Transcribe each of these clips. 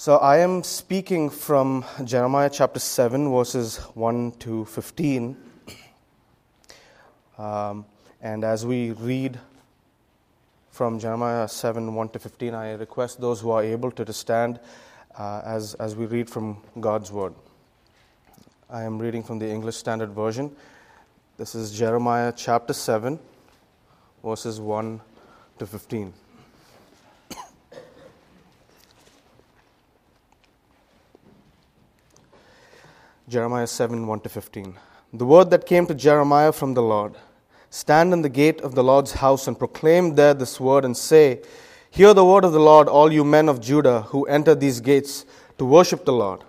So I am speaking from Jeremiah chapter 7, verses 1 to 15. Um, and as we read from Jeremiah 7, 1 to 15, I request those who are able to, to stand uh, as, as we read from God's word. I am reading from the English Standard Version. This is Jeremiah chapter 7, verses 1 to 15. Jeremiah 7 1 to 15. The word that came to Jeremiah from the Lord Stand in the gate of the Lord's house and proclaim there this word and say, Hear the word of the Lord, all you men of Judah who enter these gates to worship the Lord.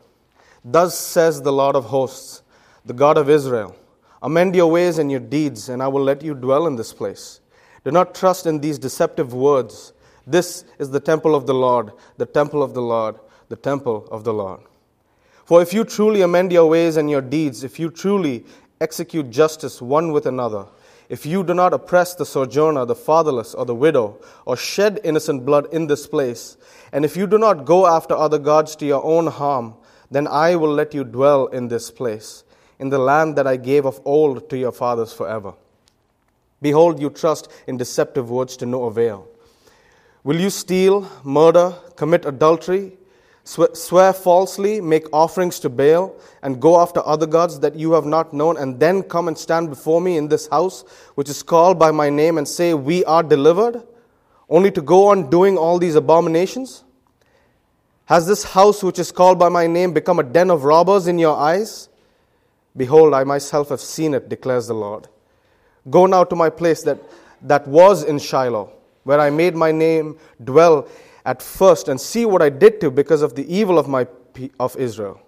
Thus says the Lord of hosts, the God of Israel Amend your ways and your deeds, and I will let you dwell in this place. Do not trust in these deceptive words. This is the temple of the Lord, the temple of the Lord, the temple of the Lord. For if you truly amend your ways and your deeds, if you truly execute justice one with another, if you do not oppress the sojourner, the fatherless, or the widow, or shed innocent blood in this place, and if you do not go after other gods to your own harm, then I will let you dwell in this place, in the land that I gave of old to your fathers forever. Behold, you trust in deceptive words to no avail. Will you steal, murder, commit adultery? Swear falsely, make offerings to Baal, and go after other gods that you have not known, and then come and stand before me in this house, which is called by my name, and say, We are delivered, only to go on doing all these abominations? Has this house, which is called by my name, become a den of robbers in your eyes? Behold, I myself have seen it, declares the Lord. Go now to my place that, that was in Shiloh, where I made my name dwell at first and see what I did to because of the evil of my of Israel.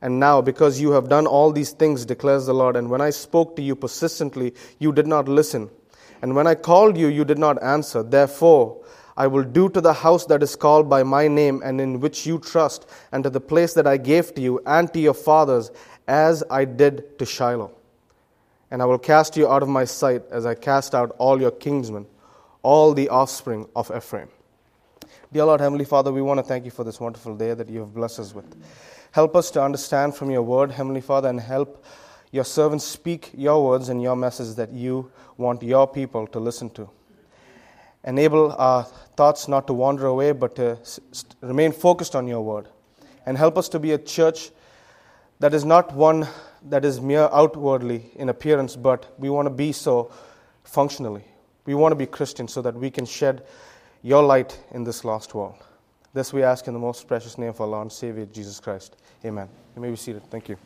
And now, because you have done all these things, declares the Lord, and when I spoke to you persistently, you did not listen. And when I called you, you did not answer. Therefore, I will do to the house that is called by my name and in which you trust, and to the place that I gave to you and to your fathers, as I did to Shiloh. And I will cast you out of my sight as I cast out all your kinsmen, all the offspring of Ephraim. Dear Lord, Heavenly Father, we want to thank you for this wonderful day that you have blessed us with. Help us to understand from your word, Heavenly Father, and help your servants speak your words and your message that you want your people to listen to. Enable our thoughts not to wander away, but to remain focused on your word. And help us to be a church that is not one that is mere outwardly in appearance, but we want to be so functionally. We want to be Christians so that we can shed your light in this lost world. This we ask in the most precious name of our Lord and Savior, Jesus Christ. Amen. You may be seated. Thank you.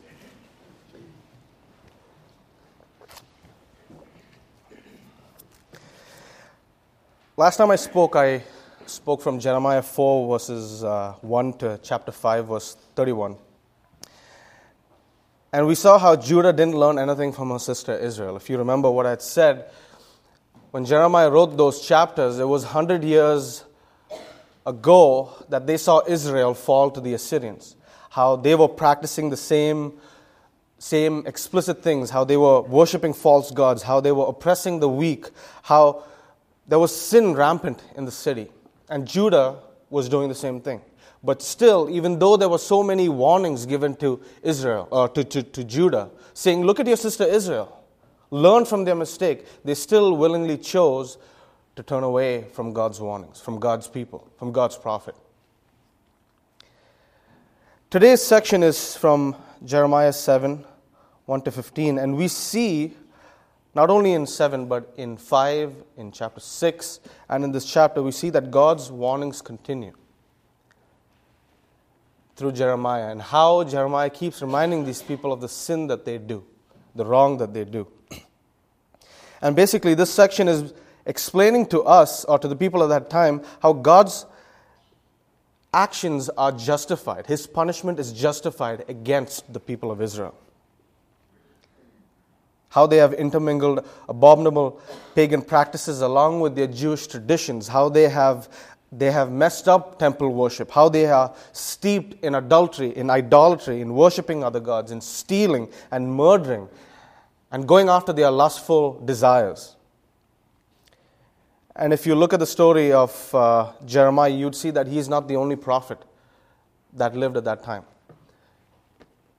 Last time I spoke, I spoke from Jeremiah 4, verses uh, 1 to chapter 5, verse 31. And we saw how Judah didn't learn anything from her sister Israel. If you remember what I had said, when Jeremiah wrote those chapters, it was 100 years ago that they saw Israel fall to the Assyrians. How they were practicing the same, same explicit things, how they were worshiping false gods, how they were oppressing the weak, how there was sin rampant in the city. And Judah was doing the same thing. But still, even though there were so many warnings given to Israel, or uh, to, to, to Judah, saying, Look at your sister Israel learned from their mistake, they still willingly chose to turn away from God's warnings, from God's people, from God's prophet. Today's section is from Jeremiah 7 1 to 15, and we see not only in 7, but in 5, in chapter 6, and in this chapter, we see that God's warnings continue through Jeremiah and how Jeremiah keeps reminding these people of the sin that they do, the wrong that they do. And basically, this section is explaining to us, or to the people of that time, how God's actions are justified. His punishment is justified against the people of Israel. How they have intermingled abominable pagan practices along with their Jewish traditions, how they have, they have messed up temple worship, how they are steeped in adultery, in idolatry, in worshiping other gods, in stealing and murdering and going after their lustful desires. And if you look at the story of uh, Jeremiah, you'd see that he is not the only prophet that lived at that time.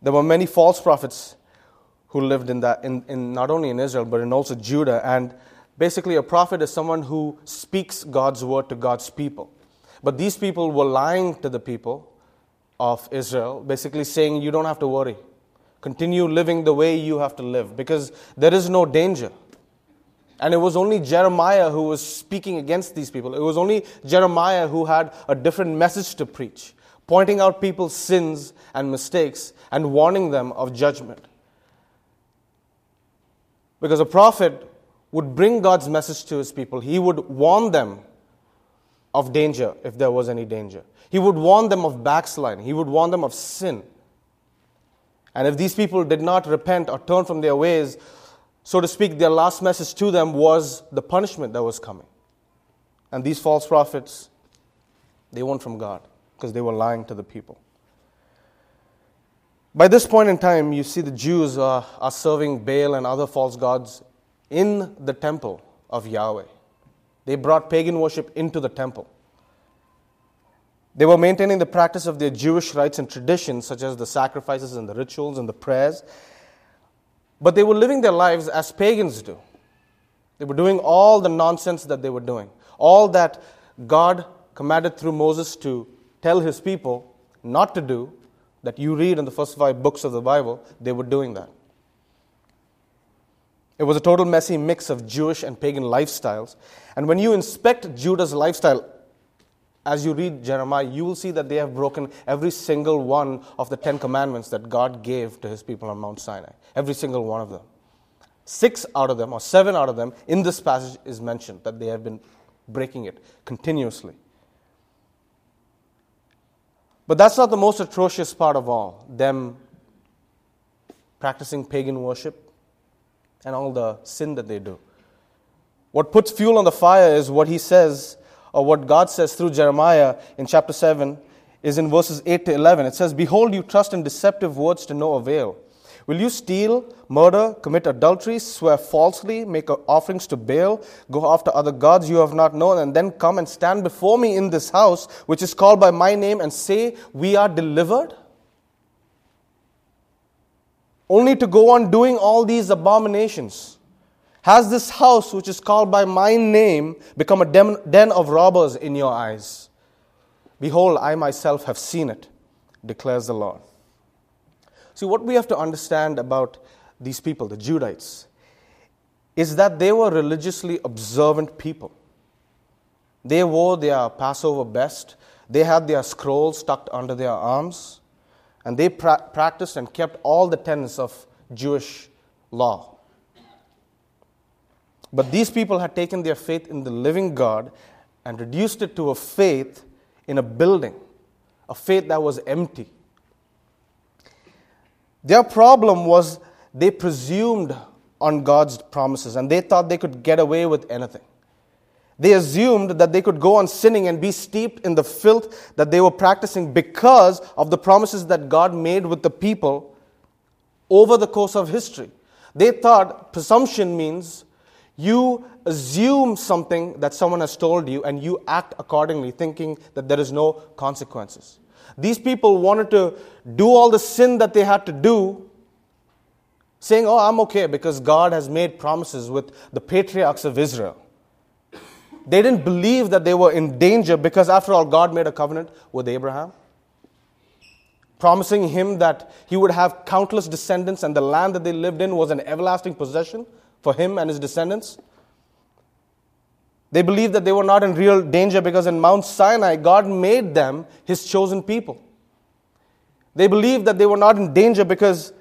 There were many false prophets who lived in that, in, in not only in Israel, but in also Judah. And basically, a prophet is someone who speaks God's word to God's people. But these people were lying to the people of Israel, basically saying, You don't have to worry. Continue living the way you have to live because there is no danger. And it was only Jeremiah who was speaking against these people. It was only Jeremiah who had a different message to preach, pointing out people's sins and mistakes and warning them of judgment. Because a prophet would bring God's message to his people, he would warn them of danger if there was any danger. He would warn them of backsliding, he would warn them of sin. And if these people did not repent or turn from their ways, so to speak, their last message to them was the punishment that was coming. And these false prophets, they weren't from God because they were lying to the people. By this point in time, you see the Jews are, are serving Baal and other false gods in the temple of Yahweh. They brought pagan worship into the temple. They were maintaining the practice of their Jewish rites and traditions, such as the sacrifices and the rituals and the prayers. But they were living their lives as pagans do. They were doing all the nonsense that they were doing, all that God commanded through Moses to tell his people not to do, that you read in the first five books of the Bible, they were doing that. It was a total messy mix of Jewish and pagan lifestyles. And when you inspect Judah's lifestyle, as you read Jeremiah, you will see that they have broken every single one of the Ten Commandments that God gave to his people on Mount Sinai. Every single one of them. Six out of them, or seven out of them, in this passage is mentioned that they have been breaking it continuously. But that's not the most atrocious part of all, them practicing pagan worship and all the sin that they do. What puts fuel on the fire is what he says or what God says through Jeremiah in chapter 7 is in verses 8 to 11. It says, Behold, you trust in deceptive words to no avail. Will you steal, murder, commit adultery, swear falsely, make offerings to Baal, go after other gods you have not known, and then come and stand before me in this house, which is called by my name, and say, We are delivered? Only to go on doing all these abominations. Has this house, which is called by my name, become a den of robbers in your eyes? Behold, I myself have seen it, declares the Lord. See, what we have to understand about these people, the Judites, is that they were religiously observant people. They wore their Passover best, they had their scrolls tucked under their arms, and they pra- practiced and kept all the tenets of Jewish law. But these people had taken their faith in the living God and reduced it to a faith in a building, a faith that was empty. Their problem was they presumed on God's promises and they thought they could get away with anything. They assumed that they could go on sinning and be steeped in the filth that they were practicing because of the promises that God made with the people over the course of history. They thought presumption means you assume something that someone has told you and you act accordingly, thinking that there is no consequences. These people wanted to do all the sin that they had to do, saying, Oh, I'm okay because God has made promises with the patriarchs of Israel. They didn't believe that they were in danger because, after all, God made a covenant with Abraham, promising him that he would have countless descendants and the land that they lived in was an everlasting possession for him and his descendants. They believed that they were not in real danger because in Mount Sinai, God made them his chosen people. They believed that they were not in danger because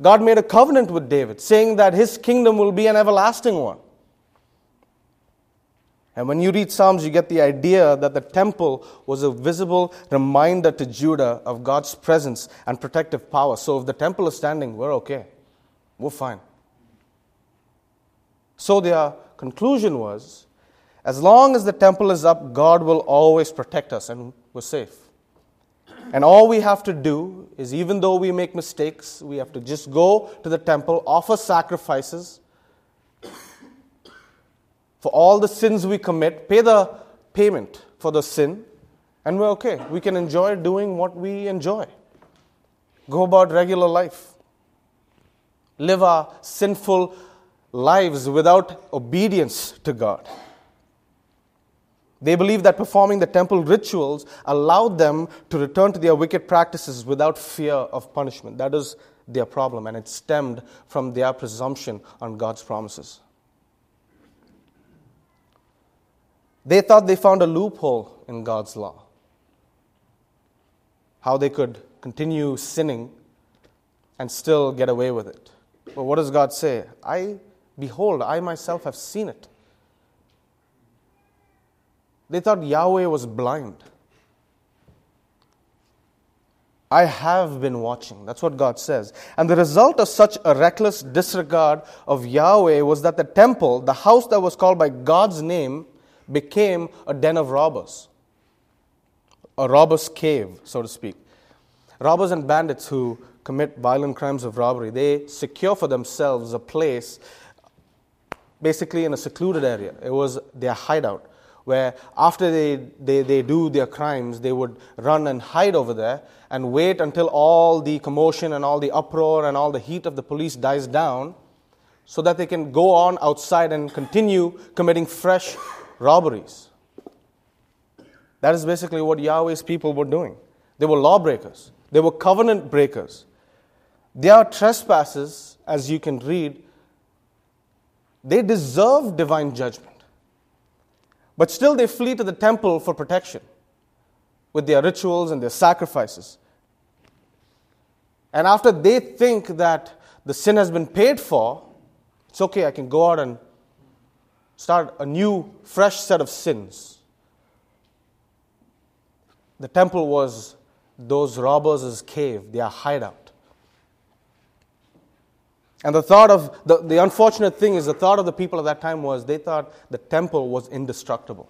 God made a covenant with David, saying that his kingdom will be an everlasting one. And when you read Psalms, you get the idea that the temple was a visible reminder to Judah of God's presence and protective power. So if the temple is standing, we're okay. We're fine. So their conclusion was as long as the temple is up, God will always protect us and we're safe. And all we have to do is, even though we make mistakes, we have to just go to the temple, offer sacrifices for all the sins we commit, pay the payment for the sin, And we're okay. We can enjoy doing what we enjoy. Go about regular life. Live our sinful lives without obedience to God. They believed that performing the temple rituals allowed them to return to their wicked practices without fear of punishment. That is their problem, and it stemmed from their presumption on God's promises. They thought they found a loophole in God's law. How they could continue sinning and still get away with it. But what does God say? I, behold, I myself have seen it. They thought Yahweh was blind. I have been watching. That's what God says. And the result of such a reckless disregard of Yahweh was that the temple, the house that was called by God's name, became a den of robbers, a robber's cave, so to speak. Robbers and bandits who commit violent crimes of robbery, they secure for themselves a place basically in a secluded area. It was their hideout, where after they, they, they do their crimes, they would run and hide over there and wait until all the commotion and all the uproar and all the heat of the police dies down so that they can go on outside and continue committing fresh robberies. That is basically what Yahweh's people were doing. They were lawbreakers, they were covenant breakers. Their trespasses, as you can read, they deserve divine judgment. But still, they flee to the temple for protection with their rituals and their sacrifices. And after they think that the sin has been paid for, it's okay, I can go out and start a new, fresh set of sins. The temple was those robbers' cave, their hideout. And the thought of, the, the unfortunate thing is, the thought of the people at that time was they thought the temple was indestructible.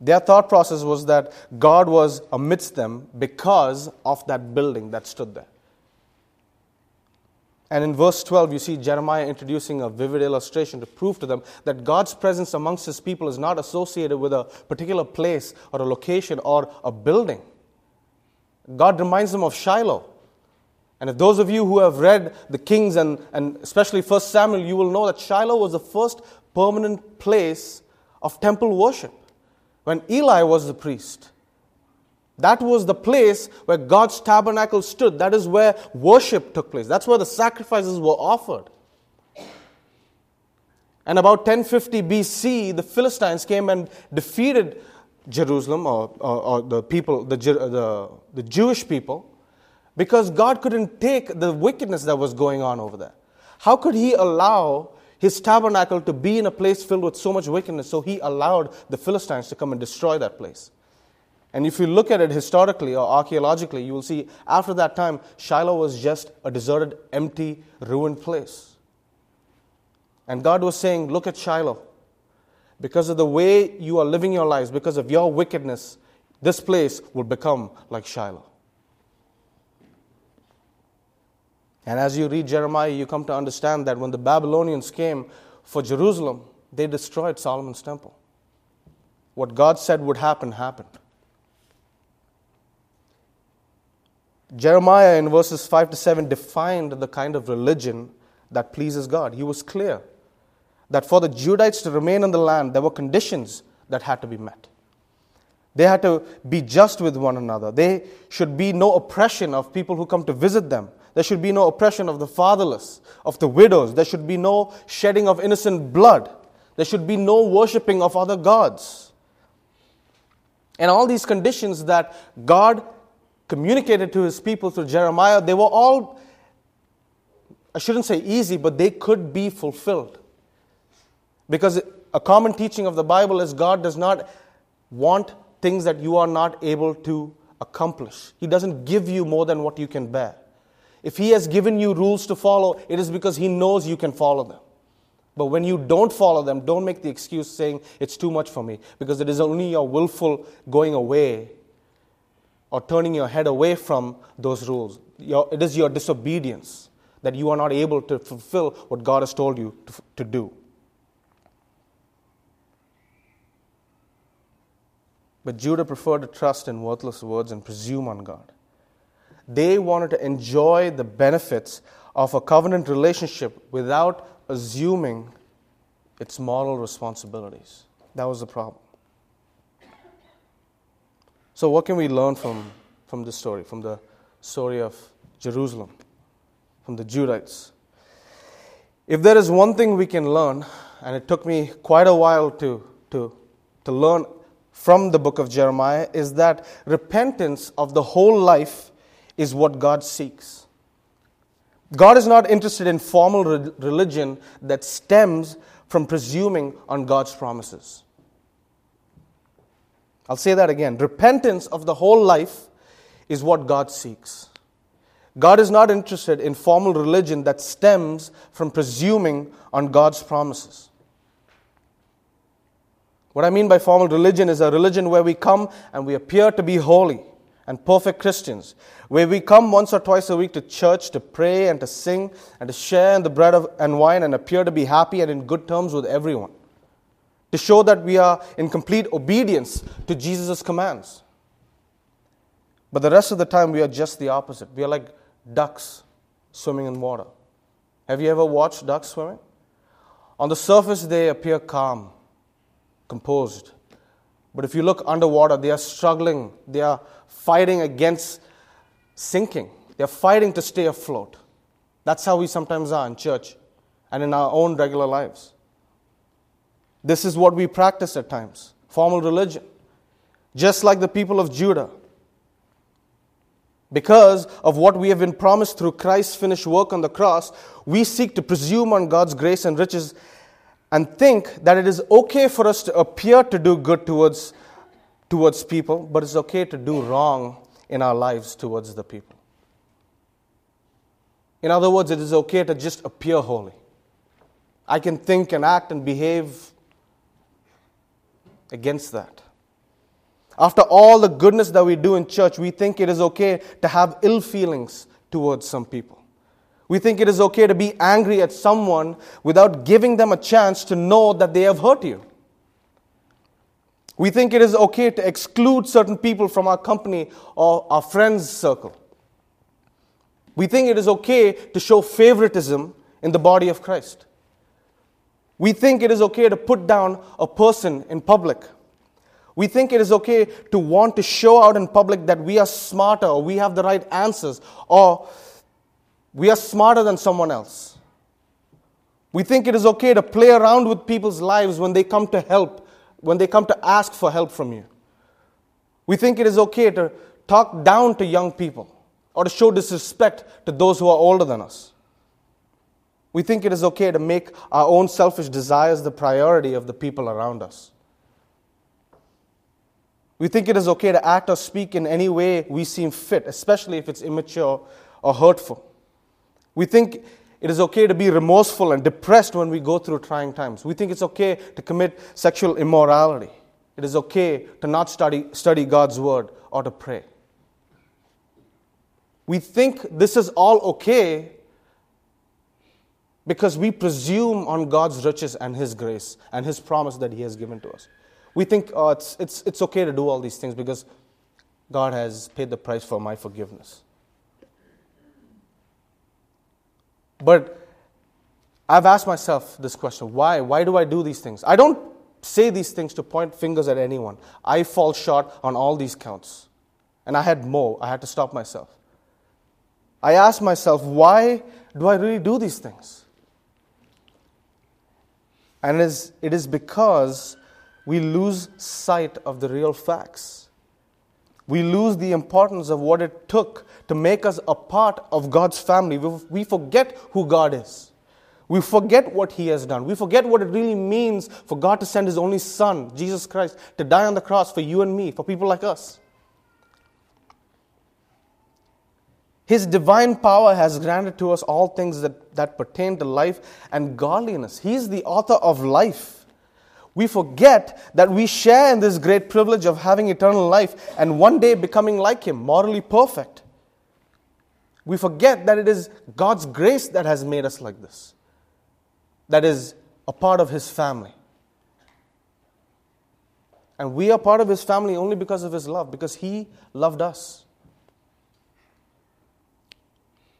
Their thought process was that God was amidst them because of that building that stood there. And in verse 12, you see Jeremiah introducing a vivid illustration to prove to them that God's presence amongst his people is not associated with a particular place or a location or a building. God reminds them of Shiloh. And if those of you who have read the Kings and, and especially 1 Samuel, you will know that Shiloh was the first permanent place of temple worship when Eli was the priest. That was the place where God's tabernacle stood. That is where worship took place. That's where the sacrifices were offered. And about 1050 BC, the Philistines came and defeated Jerusalem, or, or, or the people, the, the, the Jewish people, because God couldn't take the wickedness that was going on over there. How could He allow His tabernacle to be in a place filled with so much wickedness? So He allowed the Philistines to come and destroy that place. And if you look at it historically or archaeologically, you will see after that time, Shiloh was just a deserted, empty, ruined place. And God was saying, Look at Shiloh. Because of the way you are living your lives, because of your wickedness, this place will become like Shiloh. And as you read Jeremiah, you come to understand that when the Babylonians came for Jerusalem, they destroyed Solomon's temple. What God said would happen happened. Jeremiah in verses 5 to 7 defined the kind of religion that pleases God. He was clear that for the Judites to remain in the land, there were conditions that had to be met. They had to be just with one another. There should be no oppression of people who come to visit them. There should be no oppression of the fatherless, of the widows. There should be no shedding of innocent blood. There should be no worshipping of other gods. And all these conditions that God communicated to his people through Jeremiah, they were all, I shouldn't say easy, but they could be fulfilled. Because a common teaching of the Bible is God does not want things that you are not able to accomplish. He doesn't give you more than what you can bear. If He has given you rules to follow, it is because He knows you can follow them. But when you don't follow them, don't make the excuse saying, it's too much for me, because it is only your willful going away or turning your head away from those rules. Your, it is your disobedience that you are not able to fulfill what God has told you to, to do. But Judah preferred to trust in worthless words and presume on God. They wanted to enjoy the benefits of a covenant relationship without assuming its moral responsibilities. That was the problem. So, what can we learn from, from this story, from the story of Jerusalem, from the Judites? If there is one thing we can learn, and it took me quite a while to, to, to learn from the book of Jeremiah, is that repentance of the whole life is what God seeks. God is not interested in formal re- religion that stems from presuming on God's promises. I'll say that again. Repentance of the whole life is what God seeks. God is not interested in formal religion that stems from presuming on God's promises. What I mean by formal religion is a religion where we come and we appear to be holy and perfect Christians, where we come once or twice a week to church to pray and to sing and to share in the bread of, and wine and appear to be happy and in good terms with everyone, to show that we are in complete obedience to Jesus' commands. But the rest of the time, we are just the opposite. We are like ducks swimming in water. Have you ever watched ducks swimming? On the surface, they appear calm, composed. But if you look underwater, they are struggling. They are fighting against sinking. They are fighting to stay afloat. That's how we sometimes are in church and in our own regular lives. This is what we practice at times formal religion. Just like the people of Judah, because of what we have been promised through Christ's finished work on the cross, we seek to presume on God's grace and riches and think that it is okay for us to appear to do good towards, towards people, but it's okay to do wrong in our lives towards the people. In other words, it is okay to just appear holy. I can think and act and behave against that. After all the goodness that we do in church, we think it is okay to have ill feelings towards some people. We think it is okay to be angry at someone without giving them a chance to know that they have hurt you. We think it is okay to exclude certain people from our company or our friends' circle. We think it is okay to show favoritism in the body of Christ. We think it is okay to put down a person in public. We think it is okay to want to show out in public that we are smarter or we have the right answers or we are smarter than someone else. We think it is okay to play around with people's lives when they come to help, when they come to ask for help from you. We think it is okay to talk down to young people or to show disrespect to those who are older than us. We think it is okay to make our own selfish desires the priority of the people around us. We think it is okay to act or speak in any way we seem fit, especially if it's immature or hurtful. We think it is okay to be remorseful and depressed when we go through trying times. We think it's okay to commit sexual immorality. It is okay to not study, study God's word or to pray. We think this is all okay because we presume on God's riches and His grace and His promise that He has given to us. We think oh, it's, it's, it's okay to do all these things because God has paid the price for my forgiveness. But I've asked myself this question why? Why do I do these things? I don't say these things to point fingers at anyone. I fall short on all these counts. And I had more. I had to stop myself. I asked myself, why do I really do these things? And it is, it is because we lose sight of the real facts. We lose the importance of what it took to make us a part of God's family. We forget who God is. We forget what He has done. We forget what it really means for God to send His only Son, Jesus Christ, to die on the cross for you and me, for people like us. His divine power has granted to us all things that, that pertain to life and godliness. He is the author of life we forget that we share in this great privilege of having eternal life and one day becoming like Him, morally perfect. We forget that it is God's grace that has made us like this, that is a part of His family. And we are part of His family only because of His love, because He loved us.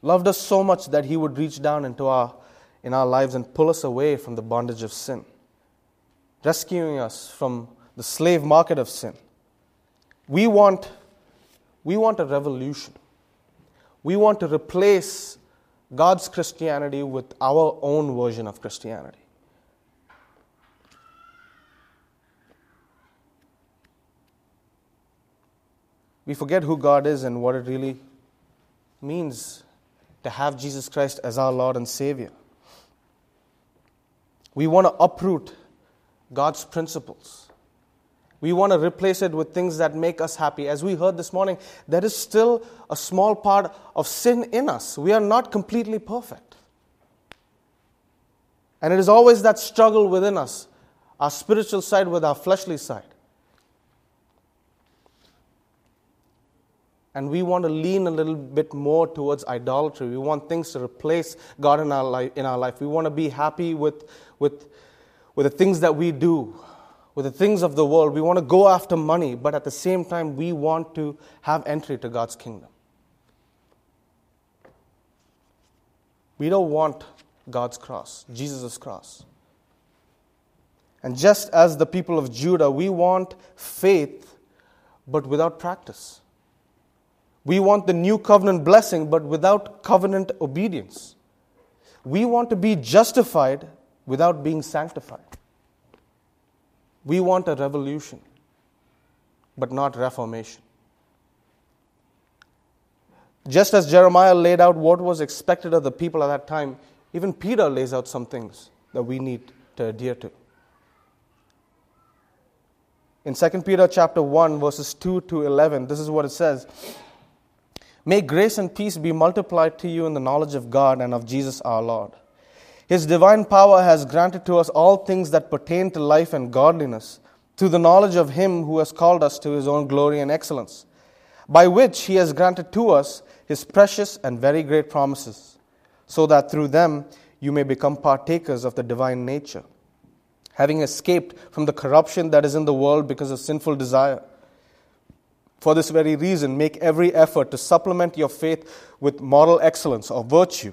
Loved us so much that He would reach down into our, in our lives and pull us away from the bondage of sin, rescuing us from the slave market of sin. We want, we want a revolution. We want to replace God's Christianity with our own version of Christianity. We forget who God is and what it really means to have Jesus Christ as our Lord and Savior. We want to uproot God's principles. We want to replace it with things that make us happy. As we heard this morning, there is still a small part of sin in us. We are not completely perfect. And it is always that struggle within us our spiritual side with our fleshly side. And we want to lean a little bit more towards idolatry. We want things to replace God in our life. In our life. We want to be happy with, with, with the things that we do with the things of the world. We want to go after money, but at the same time, we want to have entry to God's kingdom. We don't want God's cross, Jesus' cross. And just as the people of Judah, we want faith, but without practice. We want the new covenant blessing, but without covenant obedience. We want to be justified without being sanctified. We want a revolution, but not reformation. Just as Jeremiah laid out what was expected of the people at that time, even Peter lays out some things that we need to adhere to. In 2 Peter chapter 1 verses 2 to 11, this is what it says. May grace and peace be multiplied to you in the knowledge of God and of Jesus our Lord his divine power has granted to us all things that pertain to life and godliness, through the knowledge of Him who has called us to His own glory and excellence, by which He has granted to us His precious and very great promises, so that through them you may become partakers of the divine nature, having escaped from the corruption that is in the world because of sinful desire. For this very reason, make every effort to supplement your faith with moral excellence or virtue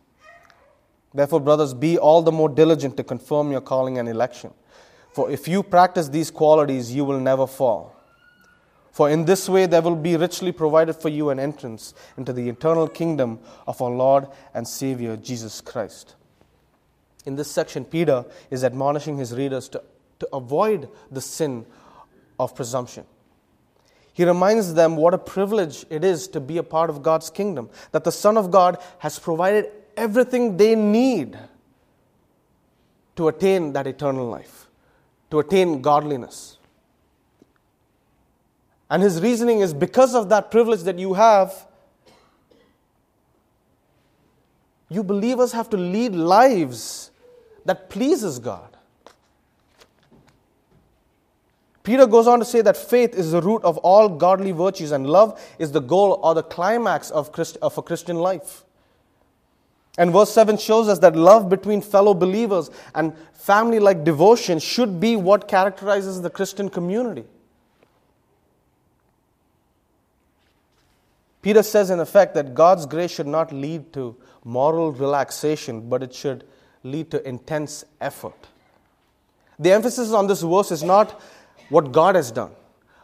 Therefore, brothers, be all the more diligent to confirm your calling and election. For if you practice these qualities, you will never fall. For in this way there will be richly provided for you an entrance into the eternal kingdom of our Lord and Savior Jesus Christ. In this section, Peter is admonishing his readers to, to avoid the sin of presumption. He reminds them what a privilege it is to be a part of God's kingdom, that the Son of God has provided everything they need to attain that eternal life, to attain godliness. And his reasoning is because of that privilege that you have, you believers have to lead lives that pleases God. Peter goes on to say that faith is the root of all godly virtues and love is the goal or the climax of, Christ, of a Christian life. And verse 7 shows us that love between fellow believers and family like devotion should be what characterizes the Christian community. Peter says, in effect, that God's grace should not lead to moral relaxation, but it should lead to intense effort. The emphasis on this verse is not what God has done,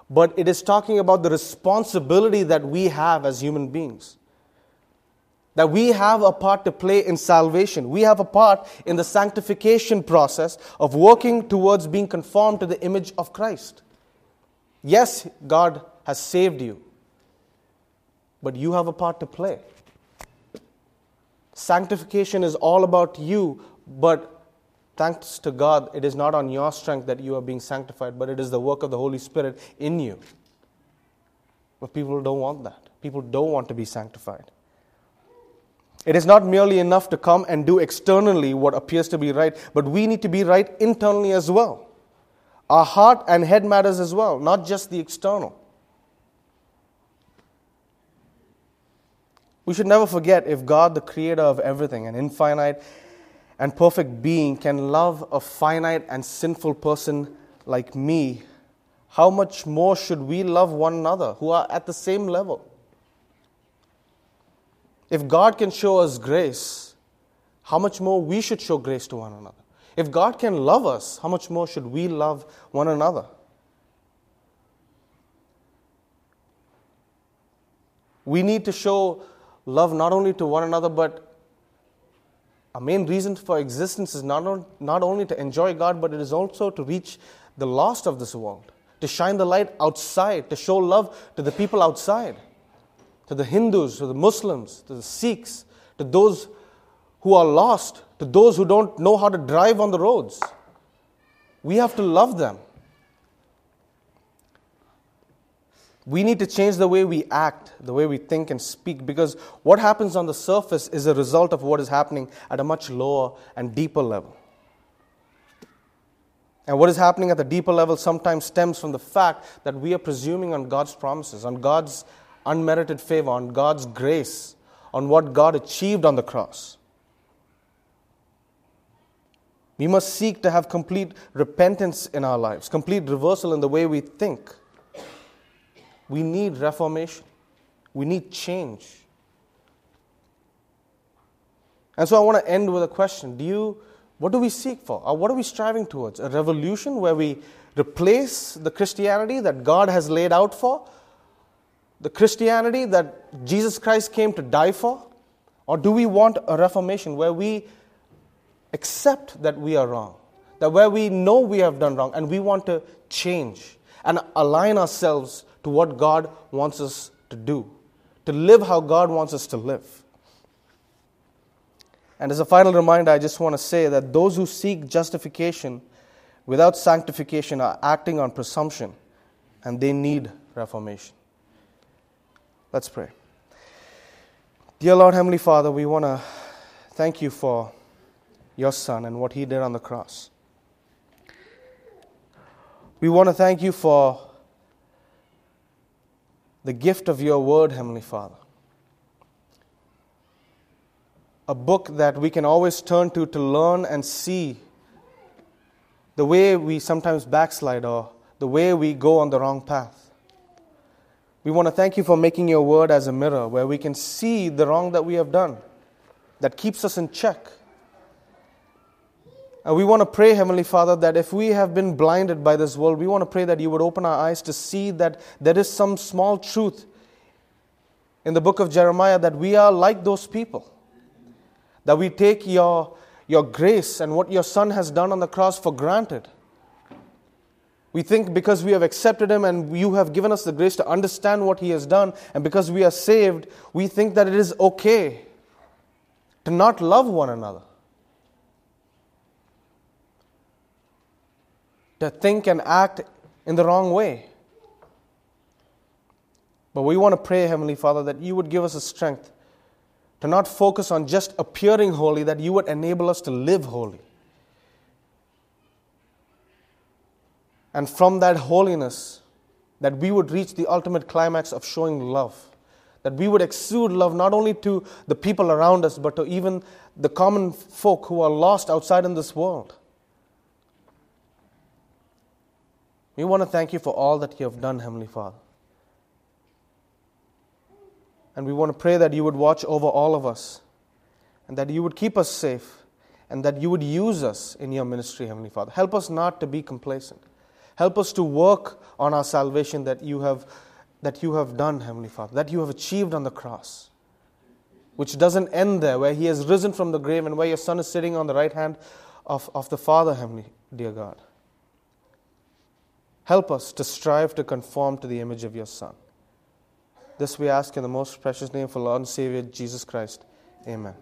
but it is talking about the responsibility that we have as human beings that we have a part to play in salvation. We have a part in the sanctification process of working towards being conformed to the image of Christ. Yes, God has saved you, but you have a part to play. Sanctification is all about you, but Thanks to God, it is not on your strength that you are being sanctified, but it is the work of the Holy Spirit in you. But people don't want that. People don't want to be sanctified. It is not merely enough to come and do externally what appears to be right, but we need to be right internally as well. Our heart and head matters as well, not just the external. We should never forget if God, the creator of everything, an infinite and perfect being, can love a finite and sinful person like me, how much more should we love one another who are at the same level? If God can show us grace, how much more we should show grace to one another? If God can love us, how much more should we love one another? We need to show love not only to one another, but our main reason for existence is not, on, not only to enjoy God, but it is also to reach the lost of this world, to shine the light outside, to show love to the people outside to the Hindus, to the Muslims, to the Sikhs, to those who are lost, to those who don't know how to drive on the roads. We have to love them. We need to change the way we act, the way we think and speak, because what happens on the surface is a result of what is happening at a much lower and deeper level. And what is happening at the deeper level sometimes stems from the fact that we are presuming on God's promises, on God's unmerited favor, on God's grace, on what God achieved on the cross. We must seek to have complete repentance in our lives, complete reversal in the way we think. We need reformation. We need change. And so I want to end with a question. Do you what do we seek for? Or what are we striving towards? A revolution where we replace the Christianity that God has laid out for? The Christianity that Jesus Christ came to die for? Or do we want a reformation where we accept that we are wrong, that where we know we have done wrong and we want to change and align ourselves to what God wants us to do, to live how God wants us to live? And as a final reminder, I just want to say that those who seek justification without sanctification are acting on presumption and they need reformation. Let's pray. Dear Lord, Heavenly Father, we want to thank you for your Son and what he did on the cross. We want to thank you for the gift of your word, Heavenly Father. A book that we can always turn to to learn and see the way we sometimes backslide or the way we go on the wrong path. We want to thank you for making your word as a mirror where we can see the wrong that we have done, that keeps us in check. And we want to pray, Heavenly Father, that if we have been blinded by this world, we want to pray that you would open our eyes to see that there is some small truth in the book of Jeremiah that we are like those people. That we take your, your grace and what your Son has done on the cross for granted. We think because we have accepted Him and you have given us the grace to understand what He has done, and because we are saved, we think that it is okay to not love one another. To think and act in the wrong way. But we want to pray, Heavenly Father, that you would give us a strength to not focus on just appearing holy, that you would enable us to live holy. And from that holiness, that we would reach the ultimate climax of showing love. That we would exude love not only to the people around us, but to even the common folk who are lost outside in this world. We want to thank you for all that you have done, Heavenly Father. And we want to pray that you would watch over all of us and that you would keep us safe and that you would use us in your ministry, Heavenly Father. Help us not to be complacent. Help us to work on our salvation that you have, that you have done, Heavenly Father, that you have achieved on the cross, which doesn't end there, where He has risen from the grave and where your Son is sitting on the right hand of, of the Father, Heavenly, dear God. Help us to strive to conform to the image of your Son. This we ask in the most precious name of our Lord and Savior Jesus Christ. Amen.